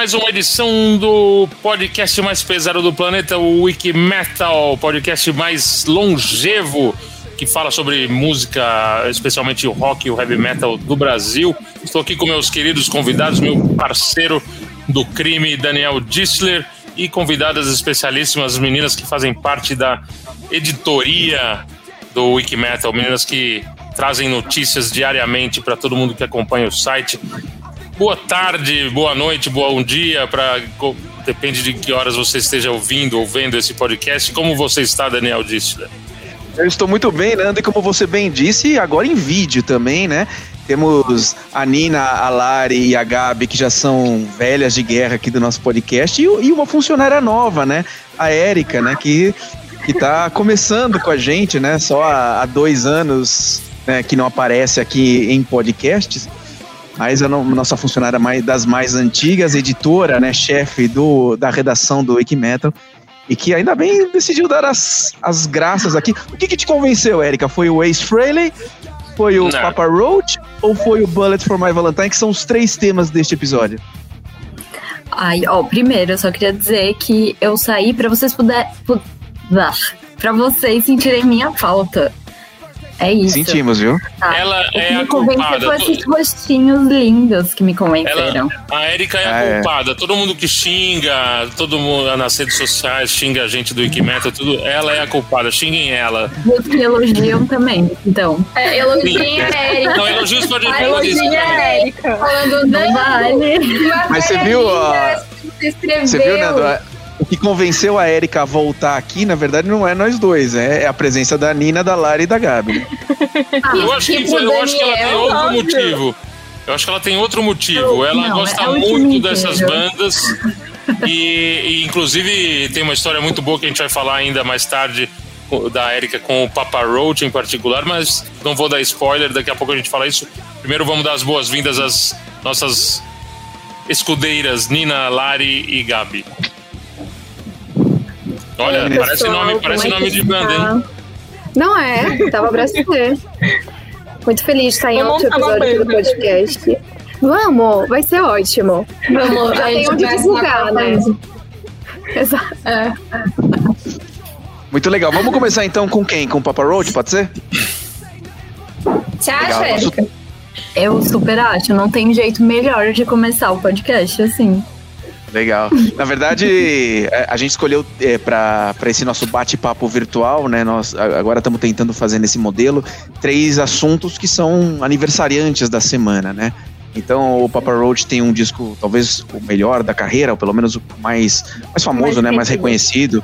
Mais uma edição do podcast mais pesado do planeta, o Wiki Metal, podcast mais longevo que fala sobre música, especialmente o rock e o heavy metal do Brasil. Estou aqui com meus queridos convidados, meu parceiro do crime, Daniel Dissler, e convidadas especialíssimas, meninas que fazem parte da editoria do Wiki Metal, meninas que trazem notícias diariamente para todo mundo que acompanha o site boa tarde, boa noite, bom dia, para depende de que horas você esteja ouvindo ou vendo esse podcast. Como você está, Daniel Dissler? Eu estou muito bem, Nando, e como você bem disse, agora em vídeo também, né? Temos a Nina, a Lari e a Gabi, que já são velhas de guerra aqui do nosso podcast, e, uma funcionária nova, né? A Érica, né? Que, que tá começando com a gente, né? Só há, há dois anos né, que não aparece aqui em podcasts mas a nossa funcionária mais, das mais antigas, editora, né, chefe do, da redação do Wiki Metal, e que ainda bem decidiu dar as, as graças aqui. O que, que te convenceu, Erika? Foi o Ace Frehley? Foi o Não. Papa Roach? Ou foi o Bullet for My Valentine? Que são os três temas deste episódio. Ai, ó, primeiro eu só queria dizer que eu saí para vocês puderem. Para vocês sentirem minha falta. É isso. Sentimos, viu? Tá. Ela é a culpada. Com esses rostinhos lindos que me convenceram. Ela, a Erika é a ah, é. culpada. Todo mundo que xinga, todo mundo nas redes sociais xinga a gente do Wikimetal, tudo. Ela é a culpada. Xinguem ela. Os que elogiam também, então. É, elogiem a Erika. Não, elogios pode ir. Elogiem a Erika. Falando, não vale. Mas você viu, ó. Você viu, Nando? O que convenceu a Erika a voltar aqui, na verdade, não é nós dois, é, é a presença da Nina, da Lara e da Gabi. Ah, eu, acho que, eu acho que ela tem outro motivo. Eu acho que ela tem outro motivo. Ela não, gosta é muito dessas bandas. E, e, inclusive tem uma história muito boa que a gente vai falar ainda mais tarde da Erika com o Papa Roach em particular, mas não vou dar spoiler, daqui a pouco a gente fala isso. Primeiro vamos dar as boas-vindas às nossas escudeiras Nina, Lari e Gabi. Olha, Oi, parece pessoal, nome, parece é nome de banda, hein? Não é, tava pra ser. Muito feliz de estar em outro episódio do podcast. Vamos, vai ser ótimo. Vamos, já tem onde divulgar, né? Exato. É. Muito legal. Vamos começar então com quem? Com o Papa Road, pode ser? Você acha? Eu super acho. Não tem jeito melhor de começar o podcast assim. Legal. Na verdade, é, a gente escolheu é, para esse nosso bate-papo virtual, né? Nós agora estamos tentando fazer nesse modelo três assuntos que são aniversariantes da semana, né? Então o Papa Roach tem um disco, talvez o melhor da carreira, ou pelo menos o mais, mais famoso, mais né? Mais reconhecido,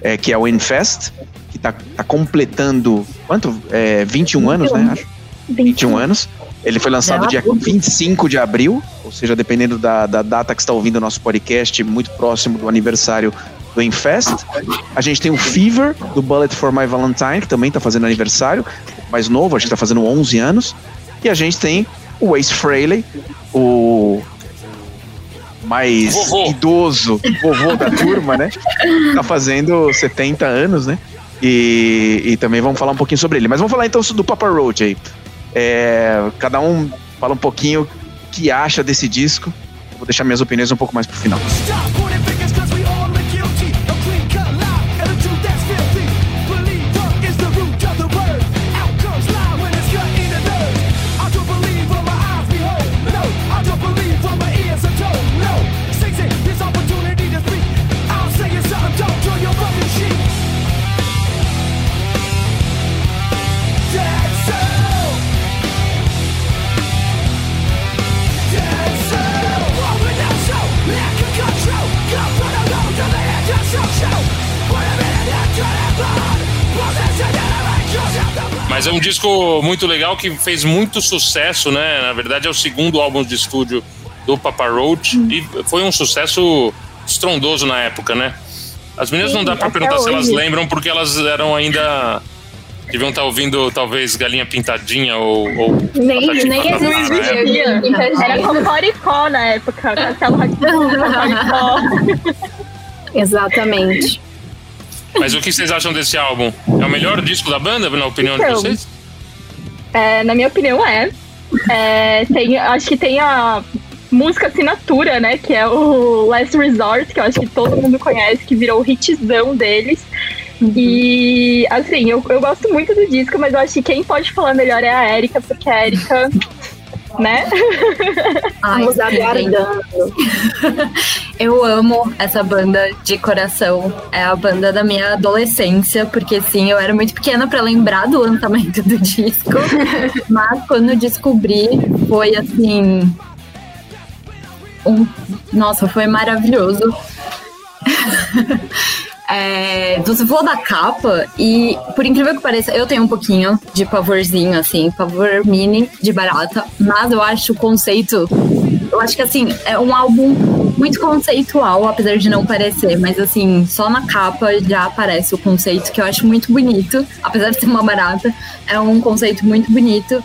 é, que é o Infest, que está tá completando quanto? É, 21, 21 anos, né? Acho. 21, 21 anos. Ele foi lançado dia 25 de abril, ou seja, dependendo da, da data que está ouvindo o nosso podcast, muito próximo do aniversário do Infest. A gente tem o Fever, do Bullet for My Valentine, que também está fazendo aniversário, mais novo, acho que está fazendo 11 anos. E a gente tem o Ace Frehley, o mais vovô. idoso vovô da turma, né? Tá fazendo 70 anos, né? E, e também vamos falar um pouquinho sobre ele. Mas vamos falar então do Papa Roach aí. É, cada um fala um pouquinho o que acha desse disco. Vou deixar minhas opiniões um pouco mais pro final. Mas disco muito legal que fez muito sucesso, né? Na verdade, é o segundo álbum de estúdio do Papa Roach hum. e foi um sucesso estrondoso na época, né? As meninas Sim, não dá pra perguntar hoje. se elas lembram, porque elas eram ainda. Deviam estar tá ouvindo, talvez, Galinha Pintadinha ou. ou nem nem existia. Era Cocoricó na época. Castelo Exatamente. Mas o que vocês acham desse álbum? É o melhor disco da banda, na opinião então, de vocês? É, na minha opinião, é. é tem, acho que tem a, música assinatura, né? Que é o Last Resort, que eu acho que todo mundo conhece, que virou o hitzão deles. Uhum. E, assim, eu, eu gosto muito do disco, mas eu acho que quem pode falar melhor é a Erika, porque a Erika né? Ai, Vamos aguardando. Eu amo essa banda de coração. É a banda da minha adolescência, porque sim, eu era muito pequena para lembrar do lançamento do disco. mas quando descobri, foi assim. Um... Nossa, foi maravilhoso. É, você falou da capa e, por incrível que pareça, eu tenho um pouquinho de pavorzinho, assim, pavor mini de barata, mas eu acho o conceito. Eu acho que, assim, é um álbum muito conceitual, apesar de não parecer, mas, assim, só na capa já aparece o conceito, que eu acho muito bonito, apesar de ser uma barata, é um conceito muito bonito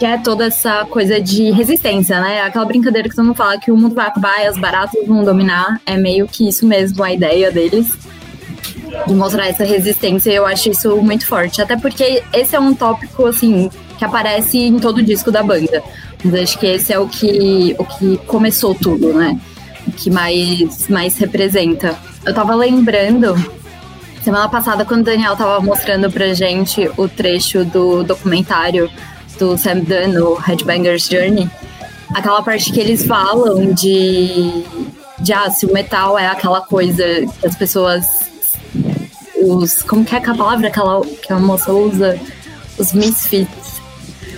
que é toda essa coisa de resistência, né? Aquela brincadeira que todo mundo fala que o mundo vai acabar e as baratas vão dominar. É meio que isso mesmo a ideia deles de mostrar essa resistência. Eu acho isso muito forte. Até porque esse é um tópico, assim, que aparece em todo o disco da banda. Mas acho que esse é o que, o que começou tudo, né? O que mais, mais representa. Eu tava lembrando, semana passada, quando o Daniel tava mostrando pra gente o trecho do documentário do Sam Dunn, o Headbangers Journey, aquela parte que eles falam de, de ah, se o metal é aquela coisa que as pessoas os. Como que é a palavra que, ela, que a moça usa? Os misfits.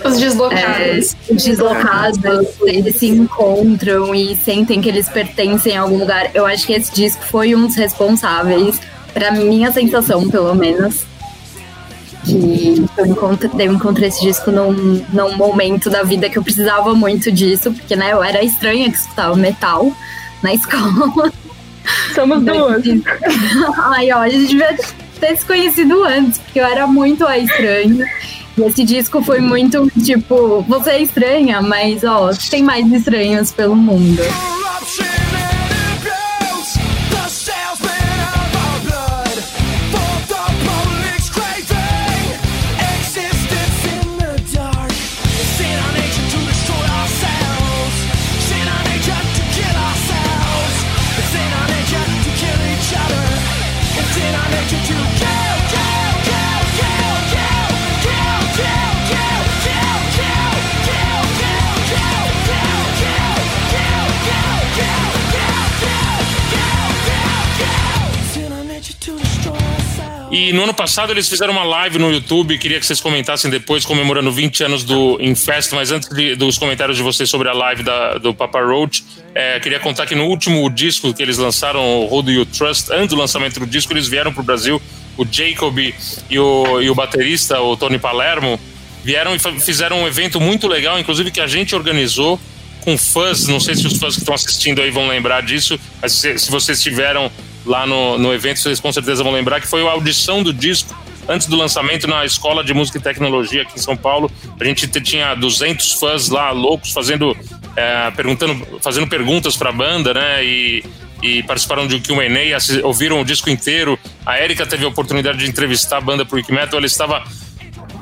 Os deslocados. É, os deslocados, eles se encontram e sentem que eles pertencem a algum lugar. Eu acho que esse disco foi um dos responsáveis, para minha sensação, pelo menos. Que eu encontrei, eu encontrei esse disco num, num momento da vida que eu precisava muito disso, porque né, eu era estranha que escutava metal na escola. Somos duas. Ai, ó, a gente devia ter se conhecido antes, porque eu era muito a estranha. E esse disco foi muito tipo, você é estranha, mas ó, tem mais estranhos pelo mundo. E no ano passado eles fizeram uma live no YouTube, queria que vocês comentassem depois, comemorando 20 anos do Infest, mas antes de, dos comentários de vocês sobre a live da, do Papa Roach, é, queria contar que no último disco que eles lançaram, Do You Trust, antes do lançamento do disco, eles vieram para o Brasil, o Jacob e o, e o baterista, o Tony Palermo, vieram e fizeram um evento muito legal, inclusive que a gente organizou com fãs, não sei se os fãs que estão assistindo aí vão lembrar disso, mas se, se vocês tiveram lá no, no evento, vocês com certeza vão lembrar que foi a audição do disco antes do lançamento na Escola de Música e Tecnologia aqui em São Paulo. A gente tinha 200 fãs lá loucos fazendo, é, perguntando, fazendo perguntas para a banda, né? E, e participaram de um Q&A, ouviram o disco inteiro. A Erika teve a oportunidade de entrevistar a banda pro Wikimetal, ela estava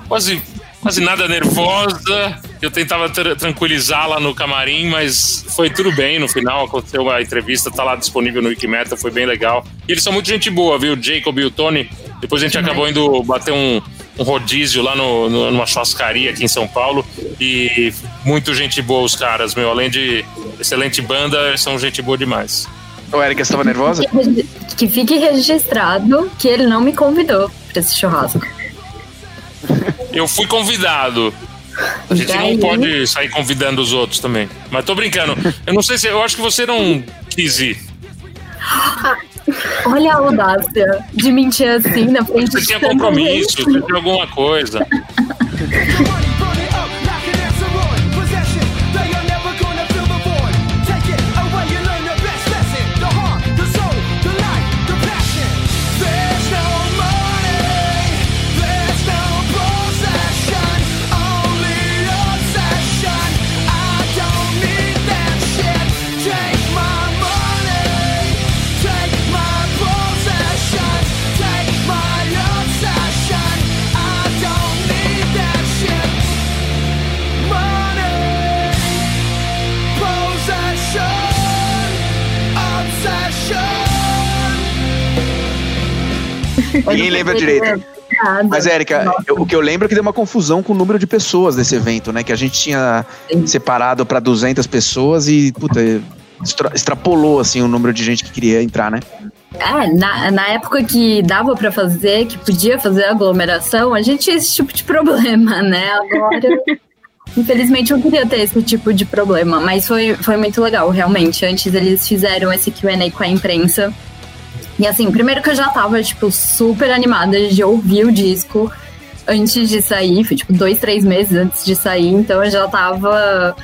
quase quase nada nervosa. Eu tentava tranquilizá-la no camarim, mas foi tudo bem. No final aconteceu a entrevista, tá lá disponível no Wikimeta, foi bem legal. E eles são muito gente boa, viu? O Jacob e o Tony. Depois a gente acabou indo bater um, um rodízio lá no, no, numa churrascaria aqui em São Paulo. E muito gente boa os caras, meu. Além de excelente banda, são gente boa demais. Ô, Erika, você estava nervosa? Que fique registrado que ele não me convidou para esse churrasco. Eu fui convidado. A gente não pode sair convidando os outros também. Mas tô brincando. Eu não sei se. Eu acho que você não quis ir. Olha a audácia de mentir assim na frente Você tinha compromisso, você tinha alguma coisa. Ninguém lembra direito. Nada. Mas, Érica, o que eu lembro é que deu uma confusão com o número de pessoas desse evento, né? Que a gente tinha Sim. separado para 200 pessoas e, puta, extra, extrapolou, assim, o número de gente que queria entrar, né? É, na, na época que dava para fazer, que podia fazer aglomeração, a gente tinha esse tipo de problema, né? Agora. Infelizmente eu queria ter esse tipo de problema, mas foi, foi muito legal, realmente. Antes eles fizeram esse QA com a imprensa. E assim, primeiro que eu já tava, tipo, super animada de ouvir o disco antes de sair, foi tipo dois, três meses antes de sair, então eu já tava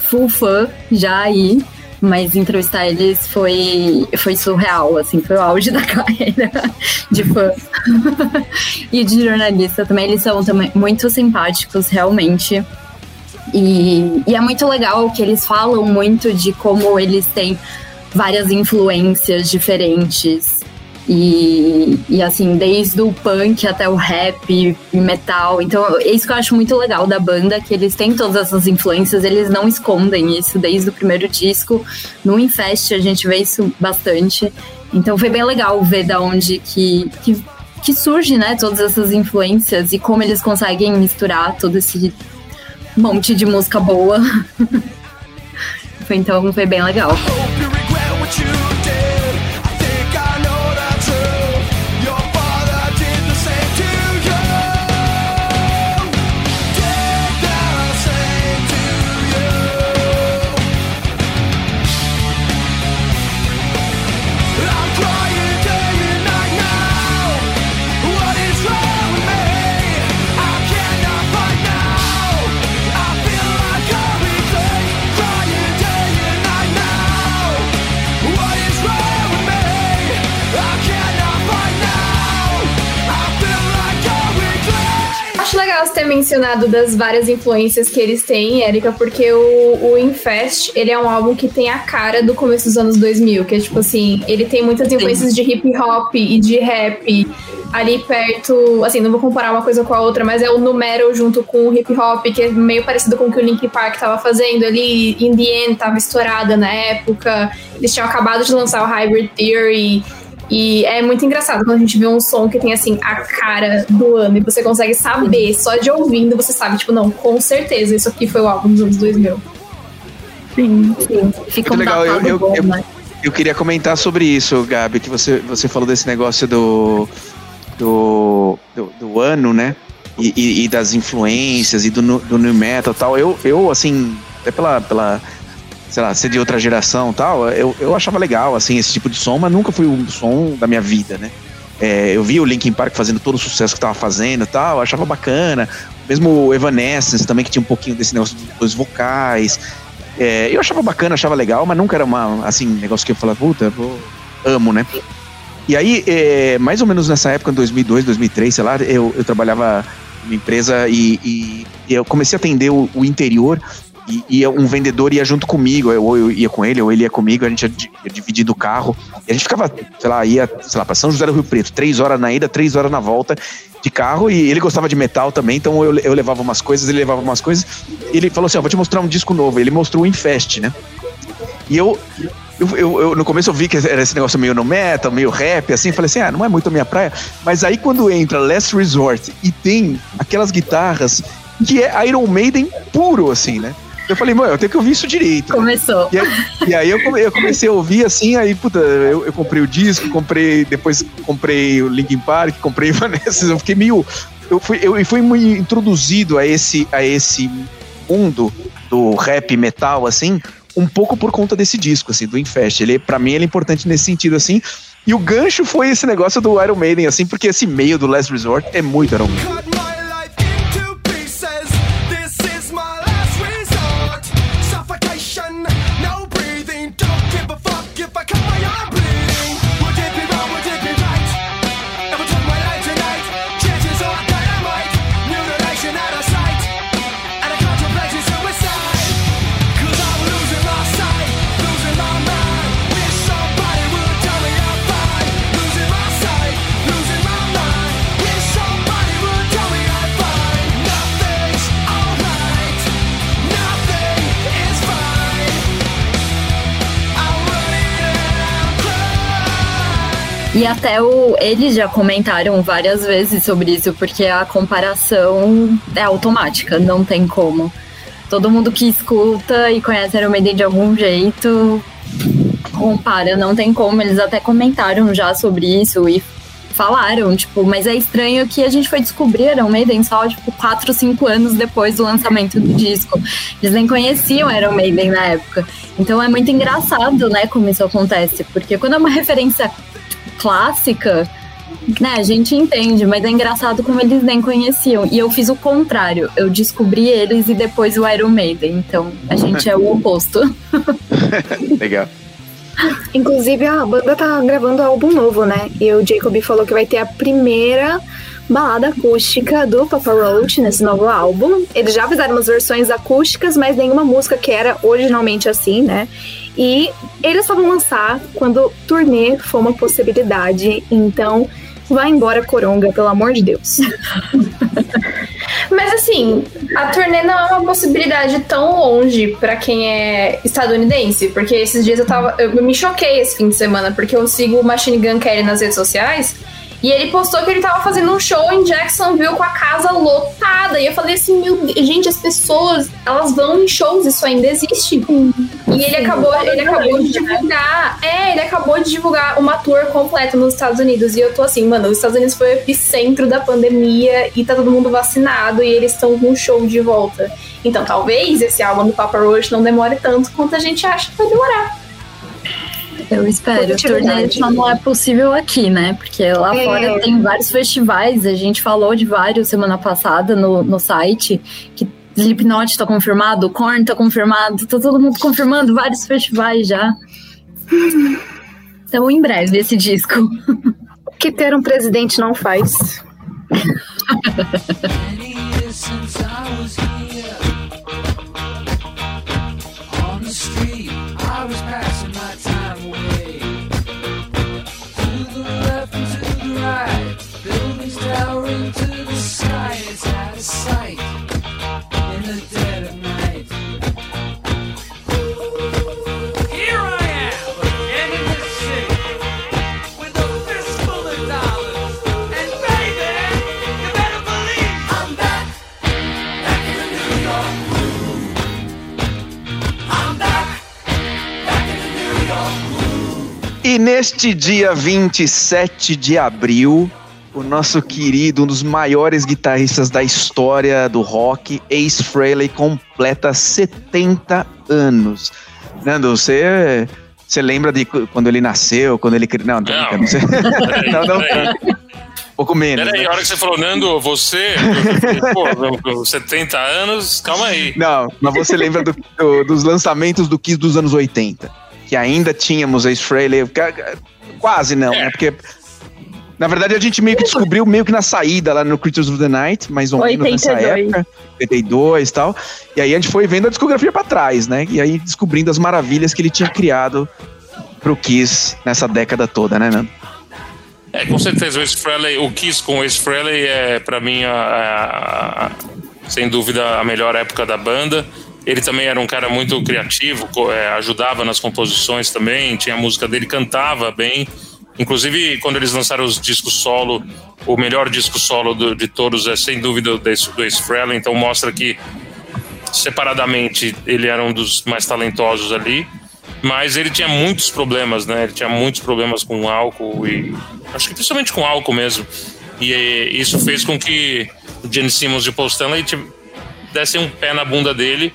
full fã já aí. Mas entrevistar eles foi, foi surreal, assim, foi o auge da carreira de fã. e de jornalista também, eles são também muito simpáticos, realmente. E, e é muito legal que eles falam muito de como eles têm várias influências diferentes. E, e assim, desde o punk até o rap e metal. Então, é isso que eu acho muito legal da banda, que eles têm todas essas influências, eles não escondem isso desde o primeiro disco. No Infest a gente vê isso bastante. Então foi bem legal ver da onde que, que, que surge, né, todas essas influências e como eles conseguem misturar todo esse monte de música boa. então foi bem legal. Mencionado das várias influências que eles têm, Erika, porque o, o Infest, ele é um álbum que tem a cara do começo dos anos 2000, que é tipo assim, ele tem muitas influências Sim. de hip hop e de rap ali perto, assim, não vou comparar uma coisa com a outra, mas é o numero junto com o hip hop, que é meio parecido com o que o Linkin Park tava fazendo ali, In The End tava estourada na época, eles tinham acabado de lançar o Hybrid Theory, e é muito engraçado quando a gente vê um som que tem, assim, a cara do ano e você consegue saber, só de ouvindo, você sabe, tipo, não, com certeza, isso aqui foi o álbum dos anos 2000. Sim, sim. Fica muito um legal. Eu, eu, bom, eu, né? eu, queria comentar sobre isso, Gabi, que você, você falou desse negócio do, do, do, do ano, né? E, e, e, das influências e do, do new metal e tal. Eu, eu assim, até pela, pela sei lá, ser de outra geração tal, eu, eu achava legal, assim, esse tipo de som, mas nunca foi o som da minha vida, né? É, eu vi o Linkin Park fazendo todo o sucesso que tava fazendo tal, achava bacana. Mesmo o Evanescence também, que tinha um pouquinho desse negócio dos vocais. É, eu achava bacana, achava legal, mas nunca era uma, assim, negócio que eu falava, puta, eu amo, né? E aí, é, mais ou menos nessa época, em 2002, 2003, sei lá, eu, eu trabalhava numa empresa e, e, e eu comecei a atender o, o interior e, e, um vendedor ia junto comigo, ou eu ia com ele, ou ele ia comigo, a gente ia, dividindo o carro. E a gente ficava, sei lá, ia, sei lá, pra São José do Rio Preto, três horas na ida, três horas na volta de carro. E ele gostava de metal também, então eu, eu levava umas coisas, ele levava umas coisas. Ele falou assim: Ó, vou te mostrar um disco novo. Ele mostrou o Infest, né? E eu, eu, eu, eu, no começo eu vi que era esse negócio meio no metal, meio rap, assim, falei assim, ah, não é muito a minha praia. Mas aí quando entra Last Resort e tem aquelas guitarras que é Iron Maiden puro, assim, né? Eu falei, mano, eu tenho que ouvir isso direito. Começou. E aí, e aí eu, eu, comecei a ouvir assim, aí, puta, eu, eu, comprei o disco, comprei, depois comprei o Linkin Park, comprei Vanessa, eu fiquei meio. Eu fui, eu fui muito introduzido a esse, a esse mundo do rap metal, assim, um pouco por conta desse disco, assim, do Infest. Ele, pra mim, ele é importante nesse sentido, assim. E o gancho foi esse negócio do Iron Maiden, assim, porque esse meio do Last Resort é muito Iron Maiden. E até o, eles já comentaram várias vezes sobre isso, porque a comparação é automática, não tem como. Todo mundo que escuta e conhece Iron Maiden de algum jeito compara, não tem como. Eles até comentaram já sobre isso e falaram, tipo, mas é estranho que a gente foi descobrir Iron Maiden só, tipo, 4, 5 anos depois do lançamento do disco. Eles nem conheciam Iron Maiden na época. Então é muito engraçado, né, como isso acontece, porque quando é uma referência clássica, né, a gente entende, mas é engraçado como eles nem conheciam. E eu fiz o contrário, eu descobri eles e depois o Iron Maiden, então a gente é o oposto. Legal. Inclusive, a banda tá gravando álbum novo, né? E o Jacob falou que vai ter a primeira balada acústica do Papa Roach nesse novo álbum. Eles já fizeram umas versões acústicas, mas nenhuma música que era originalmente assim, né? E eles só vão lançar quando turnê for uma possibilidade. Então, vai embora, Coronga, pelo amor de Deus. Mas assim, a turnê não é uma possibilidade tão longe para quem é estadunidense, porque esses dias eu tava. Eu me choquei esse fim de semana, porque eu sigo o Machine Gun Kelly nas redes sociais. E ele postou que ele tava fazendo um show em Jacksonville com a casa lotada. E eu falei assim, meu gente, as pessoas, elas vão em shows, isso ainda existe. E ele acabou, ele acabou de divulgar. É, ele acabou de divulgar uma tour completa nos Estados Unidos. E eu tô assim, mano, os Estados Unidos foi o epicentro da pandemia e tá todo mundo vacinado e eles estão com um show de volta. Então talvez esse álbum do Papa Roach não demore tanto quanto a gente acha que vai demorar. Eu espero. O turnê só não é possível aqui, né? Porque lá é. fora tem vários festivais. A gente falou de vários semana passada no, no site. Que Slipknot tá confirmado, Korn tá confirmado, tá todo mundo confirmando vários festivais já. Então, em breve, esse disco. O que ter um presidente não faz. E neste dia 27 de abril, o nosso querido, um dos maiores guitarristas da história do rock, Ace Frehley, completa 70 anos. Nando, você, você lembra de quando ele nasceu, quando ele... Não, não, não, não, sei. não, não, não. Pouco menos. Peraí, né? a hora que você falou, Nando, você, pô, 70 anos, calma aí. Não, mas você lembra do, do, dos lançamentos do Kiss dos anos 80 que ainda tínhamos Ace Frehley, quase não, é. né? Porque na verdade a gente meio que descobriu meio que na saída lá no Creatures of the Night, mais ou menos nessa época, 82 e tal. E aí a gente foi vendo a discografia para trás, né? E aí descobrindo as maravilhas que ele tinha criado pro Kiss nessa década toda, né, Nando? É, com certeza, o o Kiss com o Ace Frehley é, para mim, a, a, a, sem dúvida, a melhor época da banda. Ele também era um cara muito criativo, é, ajudava nas composições também, tinha a música dele, cantava bem. Inclusive, quando eles lançaram os discos solo, o melhor disco solo do, de todos é sem dúvida o do Ace Frehley, então mostra que separadamente ele era um dos mais talentosos ali, mas ele tinha muitos problemas, né? Ele tinha muitos problemas com álcool e acho que principalmente com álcool mesmo. E, e isso fez com que o Gene Simmons e o Paul Stanley dessem um pé na bunda dele.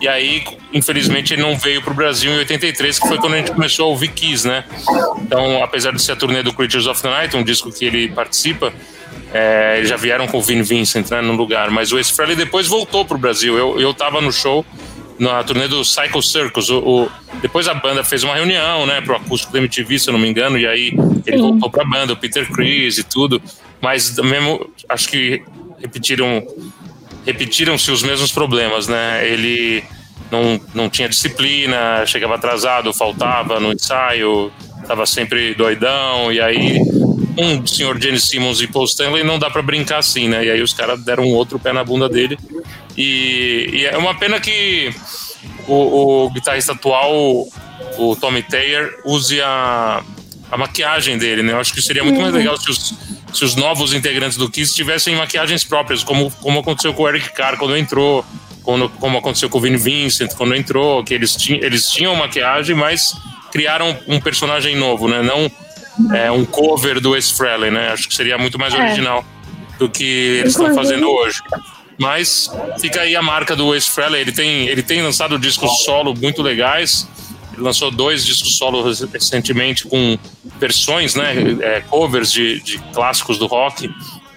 E aí, infelizmente, ele não veio para o Brasil em 83, que foi quando a gente começou a ouvir Kiss, né? Então, apesar de ser a turnê do Creatures of the Night, um disco que ele participa, é, eles já vieram com o Vin Vincent né, no lugar. Mas o Ace Frehley depois voltou para o Brasil. Eu, eu tava no show na turnê do Psycho Circus. O, o, depois a banda fez uma reunião, né, pro acústico da MTV, se eu não me engano, e aí ele Sim. voltou pra banda, o Peter Chris e tudo. Mas mesmo, acho que repetiram repetiram-se os mesmos problemas, né? Ele não, não tinha disciplina, chegava atrasado, faltava no ensaio, estava sempre doidão, e aí um senhor Gene Simmons e Paul Stanley não dá para brincar assim, né? E aí os caras deram um outro pé na bunda dele. E, e é uma pena que o, o, guitarrista atual, o Tommy Taylor, use a, a maquiagem dele, né? Eu acho que seria muito mais uhum. legal se os, se os novos integrantes do Kiss tivessem maquiagens próprias, como, como aconteceu com o Eric Carr quando entrou, quando, como aconteceu com o Vin Vincent quando entrou, que eles, ti, eles tinham maquiagem, mas criaram um personagem novo, né? Não é, um cover do Ace Frehley, né? Acho que seria muito mais é. original do que eles estão fazendo hoje. Mas fica aí a marca do Ace Frehley. Ele tem, ele tem lançado discos solo muito legais. Lançou dois discos solo recentemente com versões, né, é, covers de, de clássicos do rock.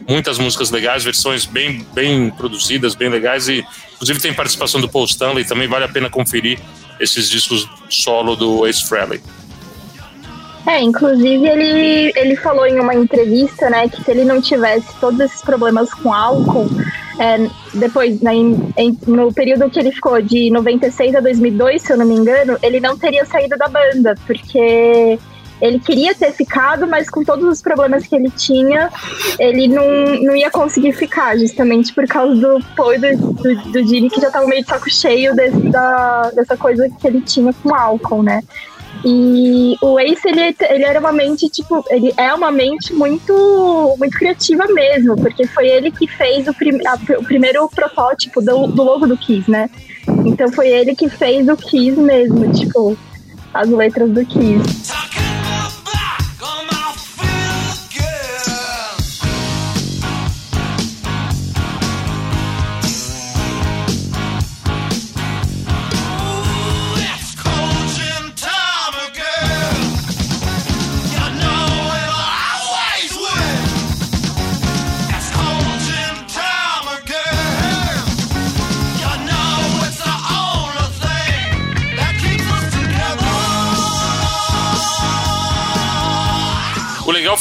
Muitas músicas legais, versões bem, bem produzidas, bem legais. E, inclusive, tem participação do Paul Stanley. Também vale a pena conferir esses discos solo do Ace Frehley. É, inclusive ele, ele falou em uma entrevista, né, que se ele não tivesse todos esses problemas com álcool, é, depois, né, em, em, no período que ele ficou de 96 a 2002, se eu não me engano, ele não teria saído da banda, porque ele queria ter ficado, mas com todos os problemas que ele tinha, ele não, não ia conseguir ficar, justamente por causa do Paul e do, do, do Gini, que já tava meio de saco cheio desse, da, dessa coisa que ele tinha com álcool, né? E o Ace, ele, ele era uma mente, tipo, ele é uma mente muito, muito criativa mesmo, porque foi ele que fez o, prim, a, o primeiro protótipo do, do logo do Kiss, né? Então foi ele que fez o Kiss mesmo, tipo, as letras do Kiss.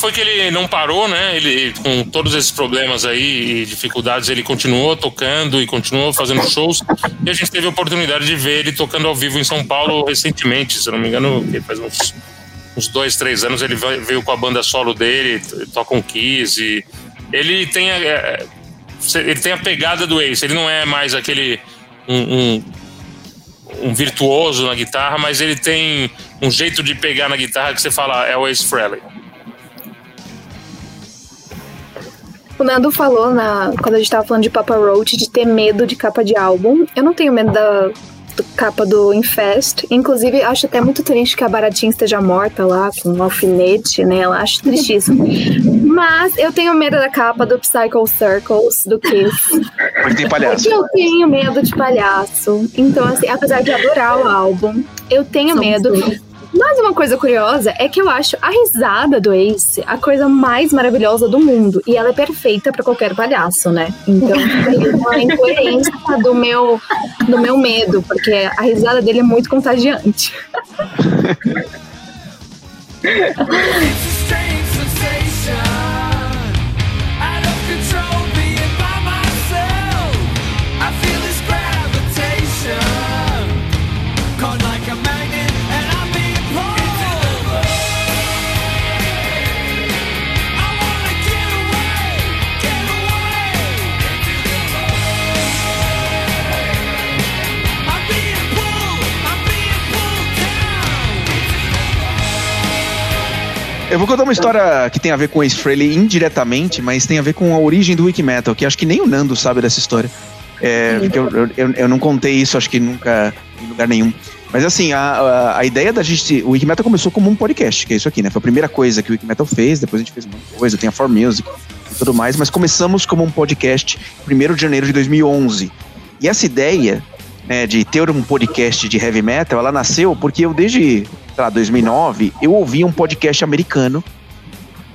Foi que ele não parou, né? Ele, com todos esses problemas aí e dificuldades, ele continuou tocando e continuou fazendo shows. E a gente teve a oportunidade de ver ele tocando ao vivo em São Paulo recentemente, se eu não me engano, faz uns, uns dois, três anos. Ele veio com a banda solo dele, toca um Kiss. E ele tem a, é, ele tem a pegada do Ace. Ele não é mais aquele. um, um um virtuoso na guitarra, mas ele tem um jeito de pegar na guitarra que você fala é o Ace Frehley. O Nando falou na, quando a gente tava falando de Papa Roach de ter medo de capa de álbum. Eu não tenho medo da do capa do Infest. Inclusive, acho até muito triste que a Baratinha esteja morta lá, com um alfinete nela. Acho tristíssimo. Mas eu tenho medo da capa do Psycho Circles, do Kiss. Porque tem palhaço. Porque eu tenho medo de palhaço. Então, assim, apesar de adorar o álbum, eu tenho Somos medo. Dois. Mas uma coisa curiosa é que eu acho a risada do Ace a coisa mais maravilhosa do mundo. E ela é perfeita para qualquer palhaço, né? Então tem uma incoerência do meu, do meu medo, porque a risada dele é muito contagiante. Eu vou contar uma história que tem a ver com o Ace Frehley indiretamente, mas tem a ver com a origem do Wiki Metal, que acho que nem o Nando sabe dessa história. É, porque eu, eu, eu, não contei isso, acho que nunca em lugar nenhum. Mas assim, a, a, a ideia da gente. O Wikimetal começou como um podcast, que é isso aqui, né? Foi a primeira coisa que o Wikimetal fez, depois a gente fez uma coisa, tem a For Music e tudo mais, mas começamos como um podcast 1 de janeiro de 2011. E essa ideia né, de ter um podcast de heavy metal, ela nasceu porque eu desde lá, 2009, eu ouvi um podcast americano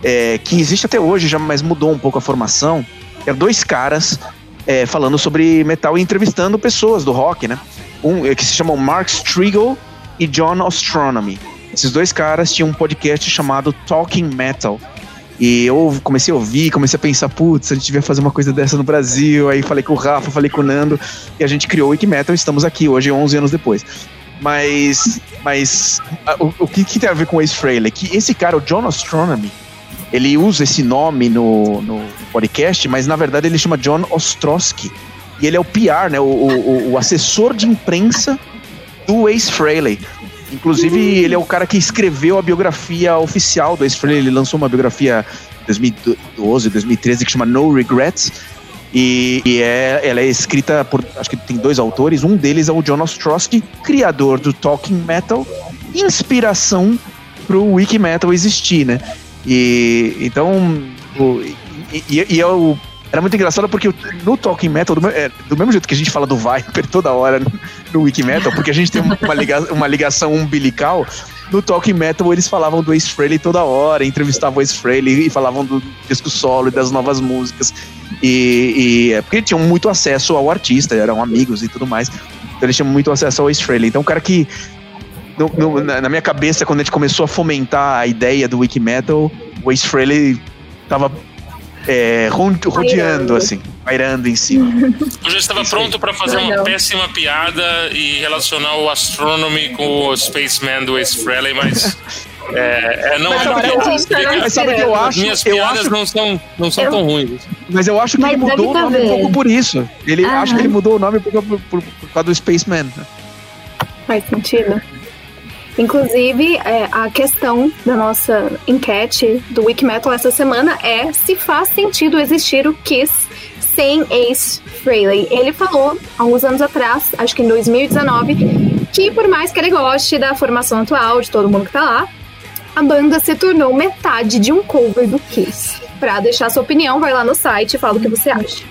é, que existe até hoje, já, mas mudou um pouco a formação. Eram dois caras é, falando sobre metal e entrevistando pessoas do rock, né? Um é, que se chamam Mark Striegel e John Astronomy. Esses dois caras tinham um podcast chamado Talking Metal. E eu comecei a ouvir, comecei a pensar, putz, a gente devia fazer uma coisa dessa no Brasil. Aí falei com o Rafa, falei com o Nando, e a gente criou o Wiki Metal estamos aqui hoje, 11 anos depois. Mas, mas o, o que, que, tem a ver com Ace Frehley? É que esse cara, o John Astronomy, ele usa esse nome no, no podcast, mas na verdade ele chama John Ostrowski. E ele é o PR, né, o, o, o assessor de imprensa do Ace Frehley. Inclusive, ele é o cara que escreveu a biografia oficial do Ace. Ele lançou uma biografia em 2012, 2013 que chama No Regrets. E, e, é, ela é escrita por, acho que tem dois autores. Um deles é o John Ostrowski, criador do Talking Metal, inspiração pro Wiki Metal existir, né? E então, o, e, e, e é o era muito engraçado porque no Talking Metal, do, é, do, mesmo jeito que a gente fala do Viper toda hora no, no Wiki Metal, porque a gente tem uma, liga, uma ligação umbilical, no Talking Metal eles falavam do Ace Frehley toda hora, entrevistavam o Ace Frehley e falavam do disco solo e das novas músicas. E, e é porque tinham muito acesso ao artista, eram amigos e tudo mais. Então eles tinham muito acesso ao Ace Frehley. Então o cara que no, no, na minha cabeça, quando a gente começou a fomentar a ideia do Wiki Metal, o Ace Frehley tava é, rodeando, assim, pairando em cima. Eu já estava pronto para fazer uma péssima piada e relacionar o Astronomy com o Spaceman do Ace Frehley, mas. É, é, não mas, é porque eu, mas sabe que eu acho? Minhas piadas acho, não são, não são eu, tão ruins. Mas eu acho que mas ele mudou o nome um pouco por isso. Ele acho que ele mudou o nome por, por, por, por causa do Spaceman. Faz sentido. Inclusive, é, a questão da nossa enquete do Wikimetal essa semana é se faz sentido existir o Kiss sem Ace Frehley. Ele falou, há uns anos atrás, acho que em 2019, que por mais que ele goste da formação atual, de todo mundo que tá lá, a banda se tornou metade de um cover do Kiss. Pra deixar sua opinião, vai lá no site e fala o que você acha.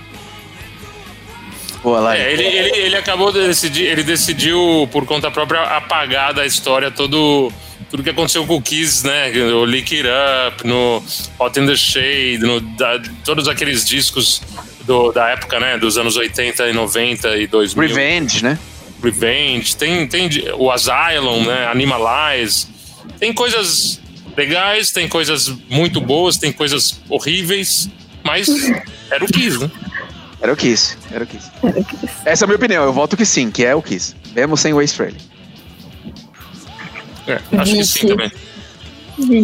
Boa, é, ele, ele, ele acabou de decidir, ele decidiu por conta própria apagar da história todo tudo que aconteceu com o Kiss, né? O Lick It Up, no Hot in the Shade, no, da, todos aqueles discos do, da época, né? Dos anos 80 e 90 e 2000. Revenge, né? Revenge. Tem, tem o Asylum, né? Animalize. Tem coisas legais, tem coisas muito boas, tem coisas horríveis, mas era o Kiss, né? Era o Kiss, era o Kiss. Era o Kiss. Essa é a minha opinião, eu voto que sim, que é o Kiss. Mesmo sem o Ace Frehley. É, acho que sim também.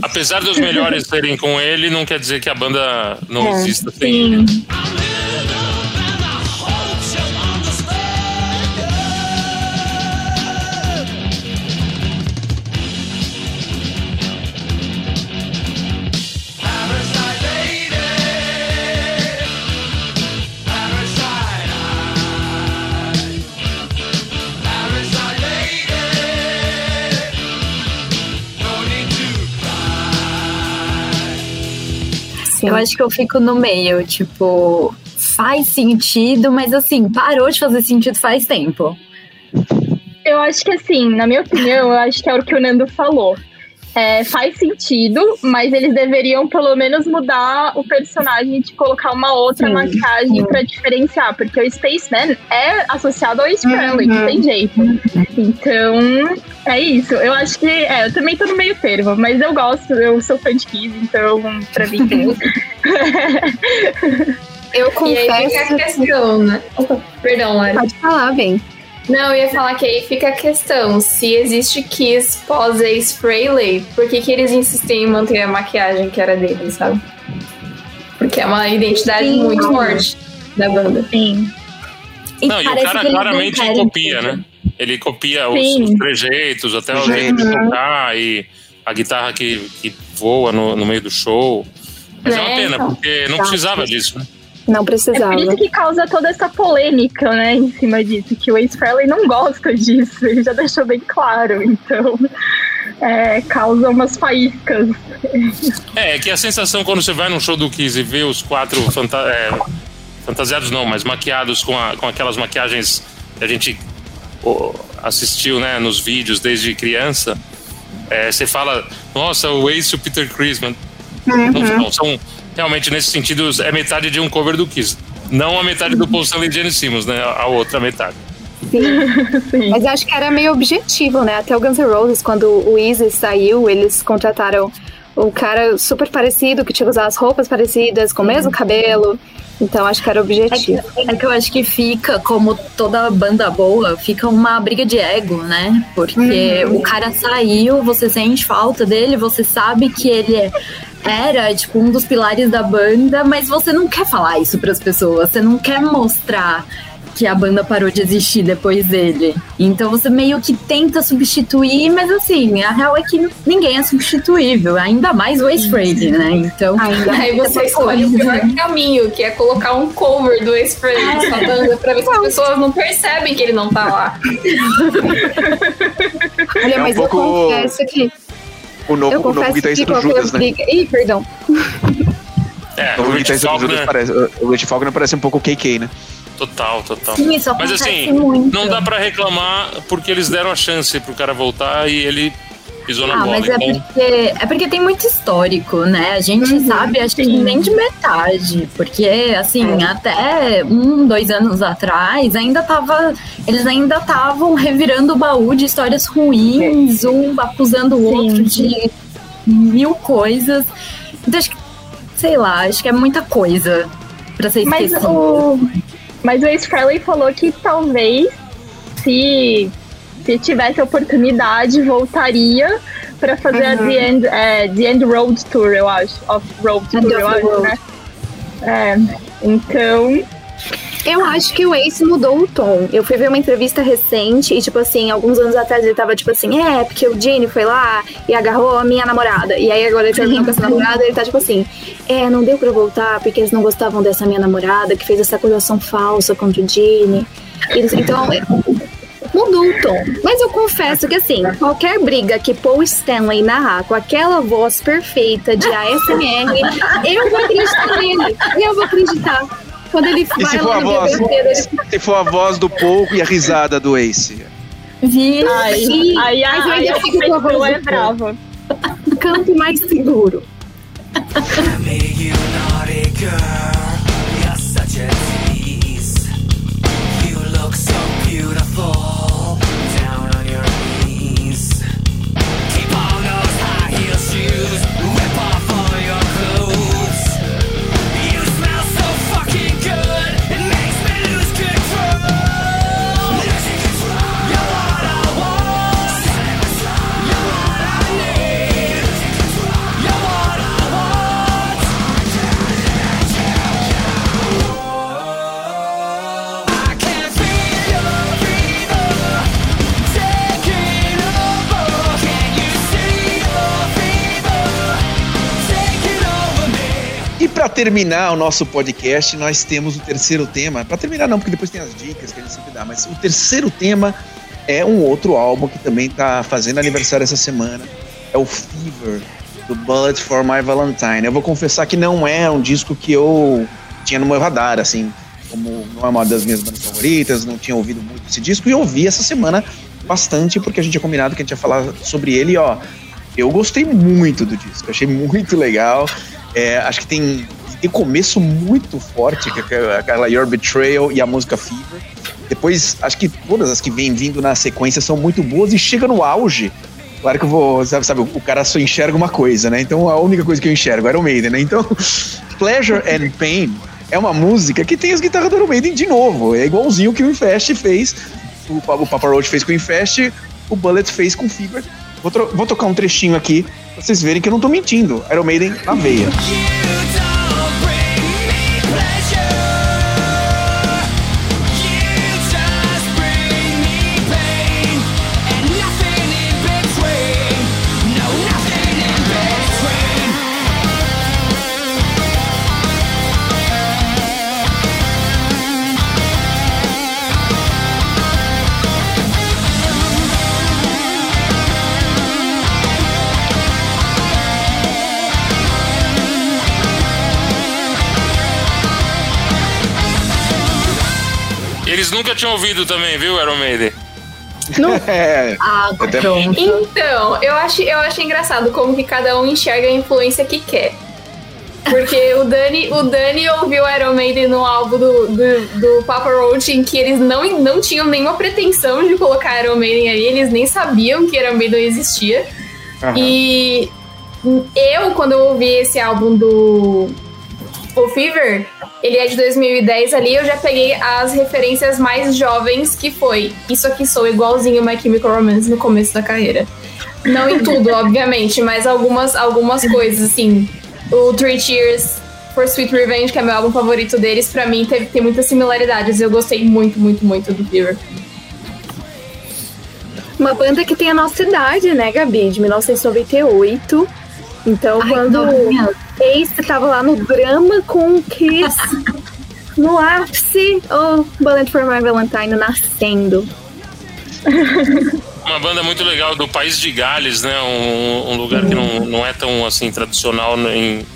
Apesar dos melhores serem com ele, não quer dizer que a banda não é, exista sem sim. Eu acho que eu fico no meio, tipo, faz sentido, mas assim, parou de fazer sentido faz tempo. Eu acho que assim, na minha opinião, eu acho que é o que o Nando falou é, faz sentido, mas eles deveriam pelo menos mudar o personagem de colocar uma outra sim, maquiagem para diferenciar, porque o Spaceman é associado ao Frehley, uhum. não tem jeito. Então, é isso. Eu acho que, é, eu também tô no meio termo, mas eu gosto, eu sou fã de Kiss, então pra mim tem. eu confesso. E aí fica a questão, né? Opa, perdão, Lara. Pode falar, bem. Não, eu ia falar que aí fica a questão: se existe Kiss pós Ace Frehley, por que, que eles insistem em manter a maquiagem que era dele, sabe? Porque é uma identidade Sim. muito forte da banda. Sim. E não, e o cara claramente copia, né? Ele copia os, os, trejeitos, até o jeito de tocar e a guitarra que, que voa no, no meio do show. Mas é, é uma pena, porque não precisava disso, né? Não precisava. É por isso que causa toda essa polêmica, né, em cima disso, que o Ace Frehley não gosta disso, ele já deixou bem claro, então é, causa umas faíscas. É, é, que a sensação quando você vai num show do Kiss e vê os quatro fanta é, fantasiados não, mas maquiados com, a, com aquelas maquiagens que a gente assistiu, né, nos vídeos desde criança, é, você fala, nossa, o Ace e o Peter Chris, Uhum. Não, não, são realmente nesse sentido é metade de um cover do Kiss. Não a metade do Paul Stanley e Jenny Simmons, né? A outra metade. Sim. Sim. Mas acho que era meio objetivo, né? Até o Guns N' Roses, quando o Easy saiu, eles contrataram um cara super parecido, que tinha que usar as roupas parecidas, com o mesmo cabelo. Então acho que era objetivo. É que, é que, eu acho que fica, como toda banda boa, fica uma briga de ego, né? Porque uhum. o cara saiu, você sente falta dele, você sabe que ele é era, tipo, um dos pilares da banda, mas você não quer falar isso para as pessoas, você não quer mostrar que a banda parou de existir depois dele. Então você meio que tenta substituir, mas assim, a real é que ninguém é substituível, ainda mais o Ace Frehley, né? Então, ainda aí você escolhe o pior caminho, que é colocar um cover do Ace Frehley na banda pra ver se as pessoas não percebem que ele não tá lá. Olha, é um mas pouco... eu confesso que o novo, eu o novo guitarrista do Judas, né? Briga... Ih, perdão. É, o, o guitarrista do Judas parece. O Rich Faulkner parece um pouco o KK, né? Total, total. Sim, Mas assim, muito. não dá para reclamar porque eles deram a chance pro cara voltar e ele pisou na ah, bola. Mas é, então... porque, é porque tem muito histórico, né? A gente uhum, sabe, acho sim. que nem de metade. Porque, assim, é. até um, dois anos atrás, ainda tava. Eles ainda estavam revirando o baú de histórias ruins, é. um acusando o outro de mil coisas. Então, acho que, sei lá, acho que é muita coisa pra ser mas esquecido. O... Mas o Frehley falou que talvez se se tivesse oportunidade, voltaria para fazer uhum. a The End, é, The End Road Tour, eu acho. Off Road Tour, eu acho, né? É, então. Eu acho que o Ace mudou o tom. Eu fui ver uma entrevista recente e, tipo assim, alguns anos atrás ele tava tipo assim, é, porque o Gene foi lá e agarrou a minha namorada. E aí agora ele terminou com essa namorada e ele tá tipo assim, é, não deu pra voltar porque eles não gostavam dessa minha namorada que fez essa acusação falsa contra o Gene. Então, mudou o tom. Mas eu confesso que, assim, qualquer briga que Paul Stanley narrar com aquela voz perfeita de ASMR, eu vou acreditar nele. Eu vou acreditar. Quando ele e se for a voz, Se for a voz do Paul e a risada do Ace. Vixe. Aí, aí, aí, mas eu ainda fico com a voz é brava. Canto mais seguro. Terminar o nosso podcast, nós temos o terceiro tema. Para terminar, não, porque depois tem as dicas que a gente sempre dá, mas o terceiro tema é um outro álbum que também está fazendo aniversário essa semana. É o Fever, do Bullet for My Valentine. Eu vou confessar que não é um disco que eu tinha no meu radar, assim, como não é uma das minhas bandas favoritas, não tinha ouvido muito esse disco, e ouvi essa semana bastante, porque a gente tinha combinado que a gente ia falar sobre ele, e ó, eu gostei muito do disco, achei muito legal. É, acho que tem, tem começo muito forte, é aquela Your Betrayal e a música Fever. Depois, acho que todas as que vêm vindo na sequência são muito boas e chega no auge. Claro que eu vou, sabe, sabe, o cara só enxerga uma coisa, né? Então a única coisa que eu enxergo era o Maiden, né? Então, Pleasure and Pain é uma música que tem as guitarras do Iron Maiden de novo. É igualzinho que o Infest fez, o, o Papa Roach fez com o Infest, o Bullet fez com Fever. Vou, vou tocar um trechinho aqui pra vocês verem que eu não tô mentindo. Iron Maiden na veia. Eles nunca tinham ouvido também, viu, Iron Maiden? Não. É. Ah, pronto. Então, eu acho, eu acho engraçado como que cada um enxerga a influência que quer. Porque o Dani, o Dani ouviu Iron Maiden no álbum do, do, do Papa Roach em que eles não, não tinham nenhuma pretensão de colocar Iron Maiden aí, eles nem sabiam que Iron Maiden existia. Uhum. E eu, quando eu ouvi esse álbum do o Fever, ele é de 2010 ali, eu já peguei as referências mais jovens, que foi isso aqui sou igualzinho My Chemical Romance no começo da carreira. Não em tudo, obviamente, mas algumas, algumas coisas, assim. O Three Cheers For Sweet Revenge, que é meu álbum favorito deles, pra mim teve, tem muitas similaridades. Eu gostei muito, muito, muito do Fever. Uma banda que tem a nossa idade, né, Gabi? De 1998. Então, Ai, quando Ace tava lá no drama com o Kiss, no ápice, o oh, Bullet for My Valentine nascendo. Uma banda muito legal do país de Gales, né? Um, um lugar que não, não é tão assim tradicional em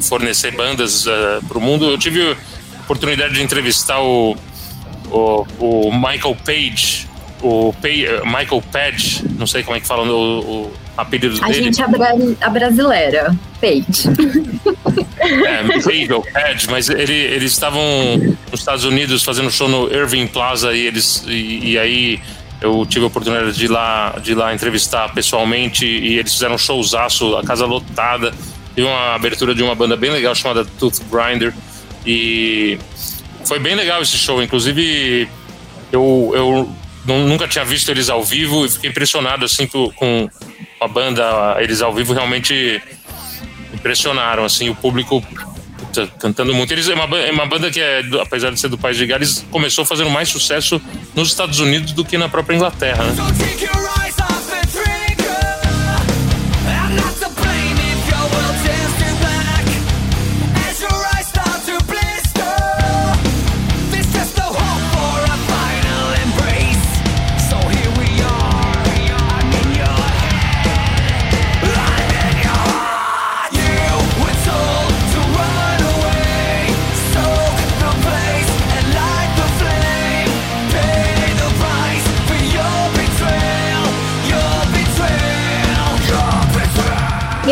fornecer bandas uh, eh, para o mundo. Eu tive a oportunidade de entrevistar o, o, o Michael Page, o Pay, Michael Page, não sei como é que fala o, o apelido a dele. A gente é a brasileira, Page. é, Page ou Page, mas ele, eles estavam nos Estados Unidos fazendo show no Irving Plaza e eles e, e aí eu tive a oportunidade de ir lá, de ir lá entrevistar pessoalmente e eles fizeram um showzaço, a casa lotada. Teve uma abertura de uma banda bem legal chamada Tooth Grinder e foi bem legal esse show. Inclusive, eu, eu nunca tinha visto eles ao vivo e fiquei impressionado assim com a banda, eles ao vivo realmente impressionaram assim o público puta, cantando muito. Eles é uma, é uma banda que é, apesar de ser do país de Gales, começou fazendo mais sucesso nos Estados Unidos do que na própria Inglaterra. Né?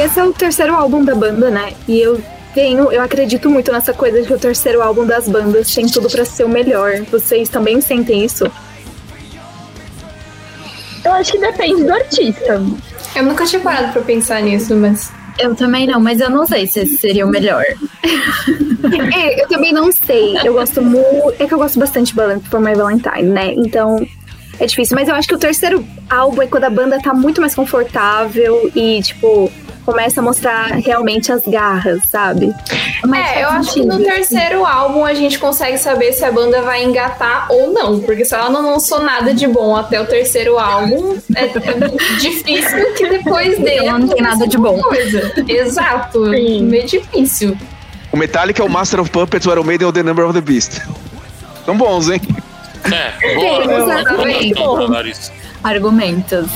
Esse é o terceiro álbum da banda, né? E eu tenho, eu acredito muito nessa coisa de que o terceiro álbum das bandas tem tudo para ser o melhor. Vocês também sentem isso? Eu acho que depende do artista. Eu nunca tinha parado pra pensar nisso, mas. Eu também não, mas eu não sei se esse seria o melhor. é, eu também não sei. Eu gosto muito. É que eu gosto bastante de Ballad for My Valentine, né? Então, é difícil. Mas eu acho que o terceiro álbum é quando a banda tá muito mais confortável e, tipo, começa a mostrar realmente as garras, sabe? Mas é, eu acho que no terceiro álbum a gente consegue saber se a banda vai engatar ou não, porque se ela não lançou nada de bom até o terceiro álbum, é, é difícil que depois dele ela não tem nada de bom. Coisa. Exato, Sim. meio difícil. O Metallica é o Master of Puppets, o Iron Maiden é o The Number of the Beast. São bons, hein? É, boa, Sim, exatamente. Argumentos.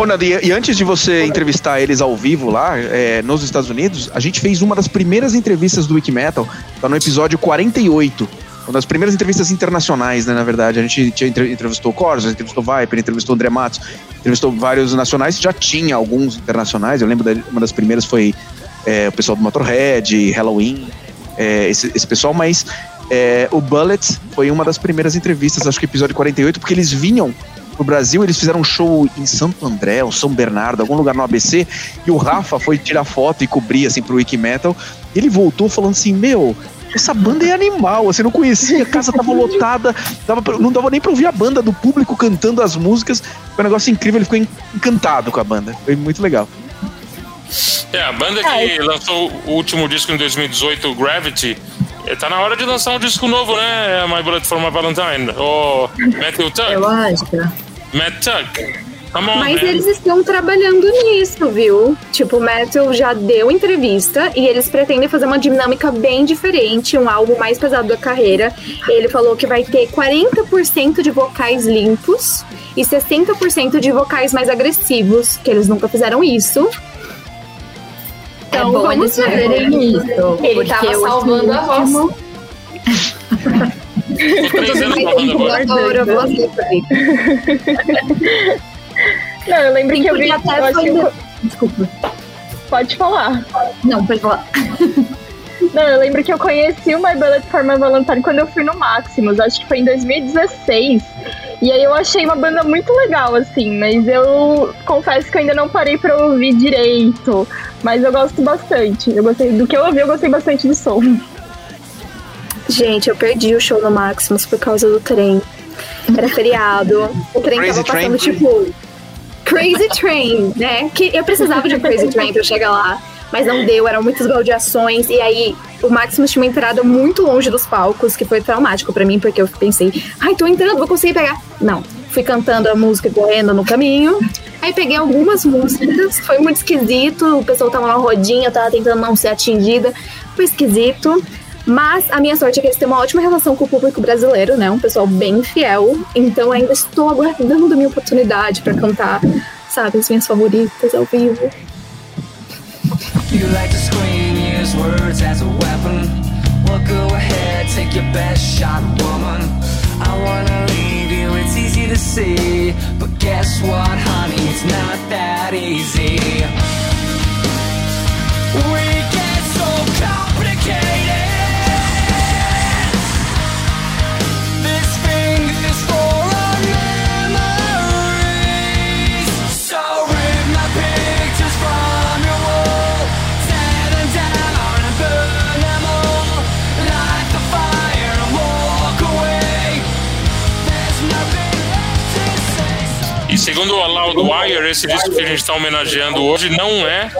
Ô, Nadia, e antes de você entrevistar eles ao vivo lá, é, nos Estados Unidos, a gente fez uma das primeiras entrevistas do Wikimetal, tá no episódio 48. Uma das primeiras entrevistas internacionais, né, na verdade. A gente entrevistou Corsos, entrevistou Viper, entrevistou André Matos, entrevistou vários nacionais, já tinha alguns internacionais. Eu lembro de uma das primeiras foi é, o pessoal do Motorhead, Halloween, é, esse, esse pessoal, mas é, o Bullet foi uma das primeiras entrevistas, acho que episódio 48, porque eles vinham pro Brasil, eles fizeram um show em Santo André, ou São Bernardo, algum lugar no ABC, e o Rafa foi tirar foto e cobrir, assim, pro Wiki Metal. Ele voltou falando assim: Meu, essa banda é animal, você não conhecia, a casa tava lotada, pra, não dava nem pra ouvir a banda do público cantando as músicas. Foi um negócio incrível, ele ficou encantado com a banda. Foi muito legal. É, a banda que lançou o último disco em 2018, Gravity, é, tá na hora de lançar um disco novo, né? My Bullet for My Valentine. O Matthew Tuck. Eu acho. Matt Tuck. On, Mas man. eles estão trabalhando nisso, viu? Tipo, o Metal já deu entrevista e eles pretendem fazer uma dinâmica bem diferente, um álbum mais pesado da carreira. Ele falou que vai ter 40% de vocais limpos e 60% de vocais mais agressivos, que eles nunca fizeram isso. Então, é bom eles fazerem isso. Ele tava salvando a voz. Três anos agora. Eu Não, eu lembro Sim, que eu vi. até eu foi Desculpa. Pode falar. Não, pode falar. Não, eu lembro que eu conheci o My Bullet for My Valentine quando eu fui no Maximus, acho que foi em 2016. E aí eu achei uma banda muito legal, assim, mas eu confesso que eu ainda não parei pra ouvir direito. Mas eu gosto bastante. Eu gostei do que eu ouvi, eu gostei bastante do som. Gente, eu perdi o show no Maximus por causa do trem. Era feriado. O trem Crazy tava passando, Train. tipo. Crazy Train, né? Que eu precisava de um Crazy Train pra chegar lá. Mas não deu, eram muitas baldeações. E aí, o Maximus tinha uma entrada muito longe dos palcos, que foi traumático pra mim, porque eu pensei, ai, tô entrando, vou conseguir pegar. Não. Fui cantando a música e correndo no caminho. Aí peguei algumas músicas, foi muito esquisito. O pessoal tava numa rodinha, eu tava tentando não ser atingida. Foi esquisito. Mas a minha sorte é que eles têm uma ótima relação com o público brasileiro, né? Um pessoal bem fiel. Então ainda estou aguardando a minha oportunidade pra cantar, sabe, as minhas favoritas ao vivo. You like to scream, use words as a weapon. Well, go ahead, take your best shot, woman. I wanna leave you, it's easy to see. But guess what, honey, it's not that easy. We get so complicated. Segundo o Loudwire, esse disco que a gente tá homenageando hoje não é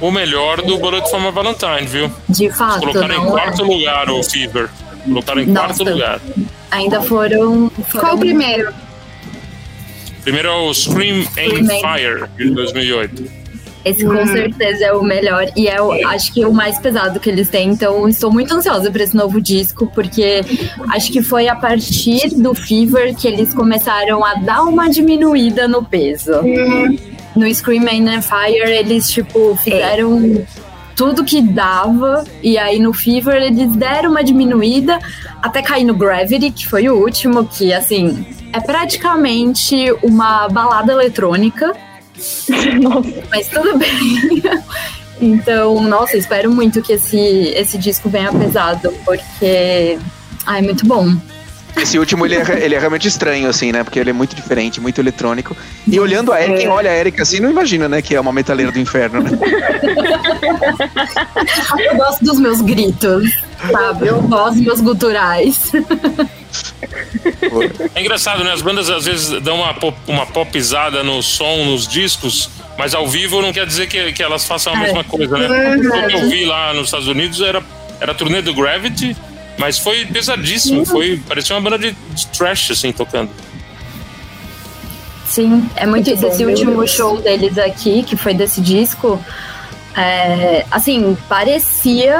o melhor do Bullet for My Valentine, viu? De fato, Colocaram em é. quarto lugar o Fever. Colocaram em Nossa. quarto lugar. Ainda foram. foram Qual o primeiro? Primeiro é o Scream and Scream and- Fire, de 2008. Esse com certeza é o melhor e é o, acho que o mais pesado que eles têm. Então estou muito ansiosa para esse novo disco, porque acho que foi a partir do Fever que eles começaram a dar uma diminuída no peso. No Scream and Fire eles tipo fizeram tudo que dava e aí no Fever eles deram uma diminuída até cair no Gravity, que foi o último, que assim é praticamente uma balada eletrônica. Mas tudo bem. Então, nossa, espero muito que esse, esse disco venha pesado, porque. Ai, muito bom. Esse último, ele é, ele é realmente estranho, assim, né? Porque ele é muito diferente, muito eletrônico. E olhando a Erika, quem olha a Erika assim, não imagina, né? Que é uma metaleira do inferno, né? Eu gosto dos meus gritos, sabe? Eu gosto dos meus guturais. É engraçado, né? As bandas às vezes dão uma, pop, uma popizada no som, nos discos, mas ao vivo não quer dizer que, que elas façam a É. mesma coisa, né? O que eu vi lá nos Estados Unidos era, era a turnê do Gravity, mas foi pesadíssimo. Foi, parecia uma banda de, de trash, assim, tocando. Sim, é muito Muito isso. bom, Esse último Deus. show deles aqui, que foi desse disco, é, assim, parecia,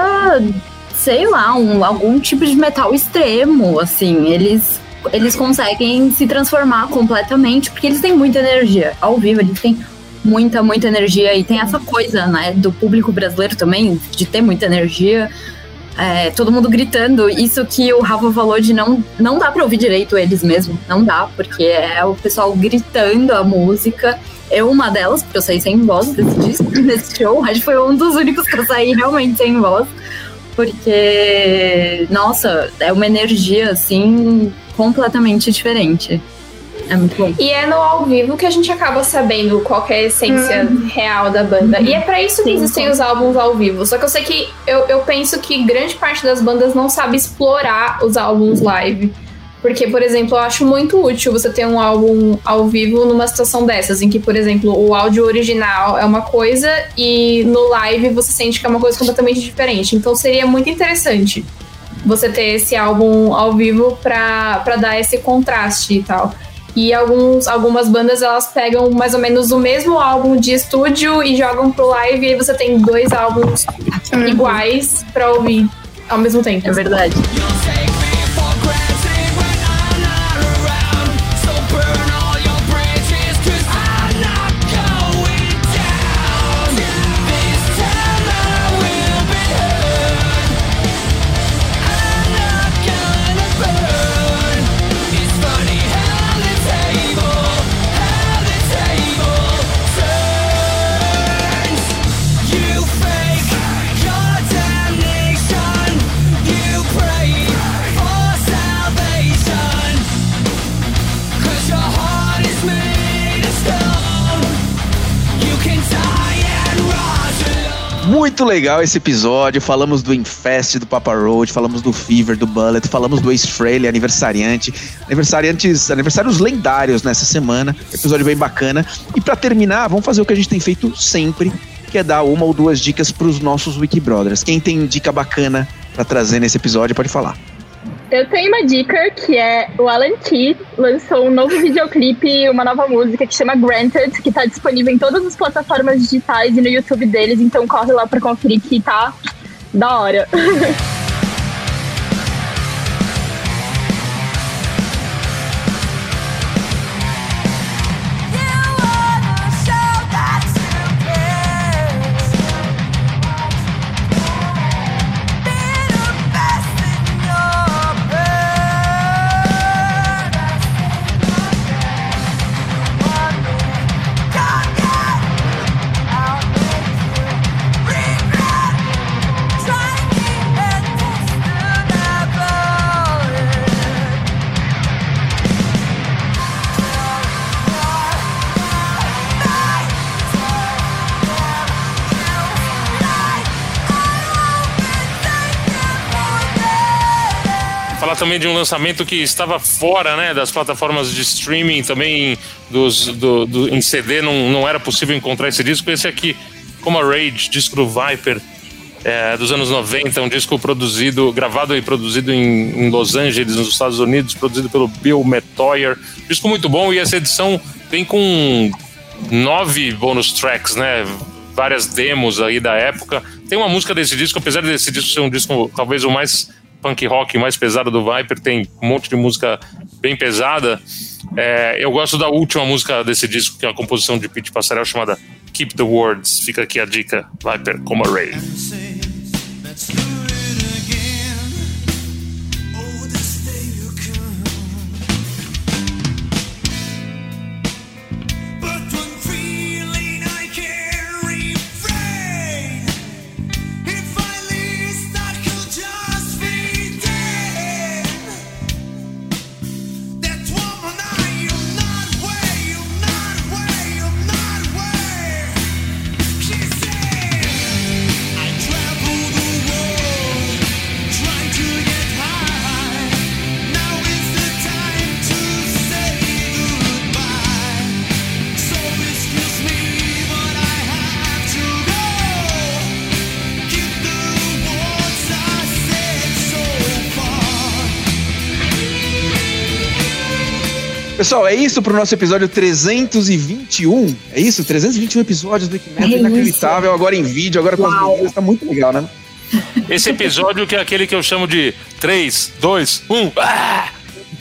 sei lá, um, algum tipo de metal extremo, assim. Eles, eles conseguem se transformar completamente, porque eles têm muita energia. Ao vivo, eles têm muita, muita energia. E tem essa coisa, né, do público brasileiro também, de ter muita energia. É, todo mundo gritando. Isso que o Rafa falou de não, não dá pra ouvir direito eles mesmo. Não dá, porque é o pessoal gritando a música. Eu, uma delas, porque eu saí sem voz desse disco, nesse show. Acho que foi um dos únicos que eu saí realmente sem voz. Porque, nossa, é uma energia, assim, completamente diferente. É muito bom. E é no ao vivo que a gente acaba sabendo qual que é a essência real da banda. E é pra isso que existem os álbuns ao vivo. Só que eu sei que eu, eu penso que grande parte das bandas não sabe explorar os álbuns live. Porque, por exemplo, eu acho muito útil você ter um álbum ao vivo numa situação dessas, em que, por exemplo, o áudio original é uma coisa e no live você sente que é uma coisa completamente diferente. Então seria muito interessante você ter esse álbum ao vivo pra, pra dar esse contraste e tal. E alguns, algumas bandas elas pegam mais ou menos o mesmo álbum de estúdio e jogam pro live, e aí você tem dois álbuns iguais pra ouvir ao mesmo tempo. É verdade. Muito legal esse episódio. Falamos do Infest, do Papa Road, falamos do Fever, do Bullet, falamos do Ace Frehley, aniversariante. Aniversariantes, aniversários lendários nessa semana. Episódio bem bacana. E para terminar, vamos fazer o que a gente tem feito sempre, que é dar uma ou duas dicas para os nossos Wiki Brothers. Quem tem dica bacana para trazer nesse episódio pode falar. Eu tenho uma dica que é o Alan Key lançou um novo videoclipe, uma nova música que chama Granted, que tá disponível em todas as plataformas digitais e no YouTube deles, então corre lá pra conferir que tá da hora. também de um lançamento que estava fora né, das plataformas de streaming, também dos, do, do, em CD não, não era possível encontrar esse disco. Esse aqui, como a Rage, disco do Viper, é, dos anos 90, um disco produzido, gravado e produzido em, em, Los Angeles, nos Estados Unidos, produzido pelo Bill Metoyer. Disco muito bom e essa edição vem com nove bonus tracks, né? Várias demos aí da época. Tem uma música desse disco, apesar desse disco ser um disco talvez o mais punk rock mais pesado do Viper, tem um monte de música bem pesada. É, eu gosto da última música desse disco, que é a composição de Pete Passarel chamada Keep the Words. Fica aqui a dica, Viper como a Ray. Pessoal, é isso pro nosso episódio 321. É isso? 321 episódios do Wikimedia. É inacreditável. Agora em vídeo, agora com Uau. as medidas. Tá muito legal, né? Esse episódio que é aquele que eu chamo de 3, 2, 1. Ah!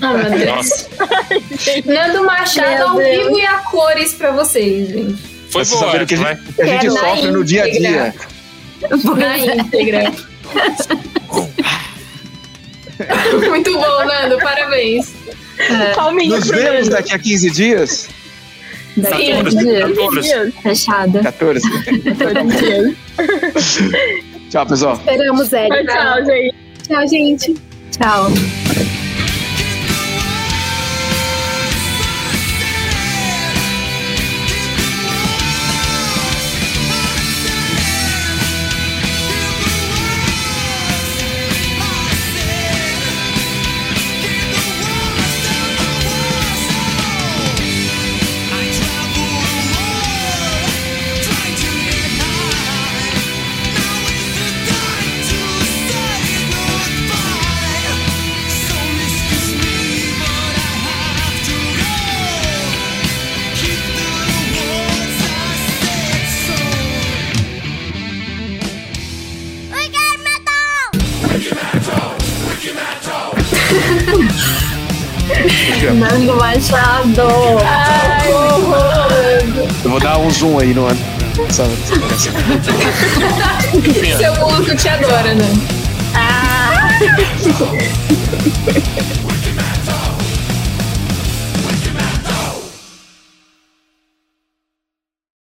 Oh, meu Deus. Nando Machado ao vivo e a cores pra vocês, gente. Foi bom. Saber o que a gente, que a gente é sofre no dia a dia. Na íntegra. Muito bom, Nando. Parabéns. É. Nos vemos daqui a 15 dias? Daqui a 15 dias. 14. Fechada. 14. 14 dias. Tchau, pessoal. Esperamos, Érica. Tchau, gente. Tchau, gente. Tchau. Machado. Ai, Eu vou dar um zoom aí no ano. Seu mundo te adora, né? Ah!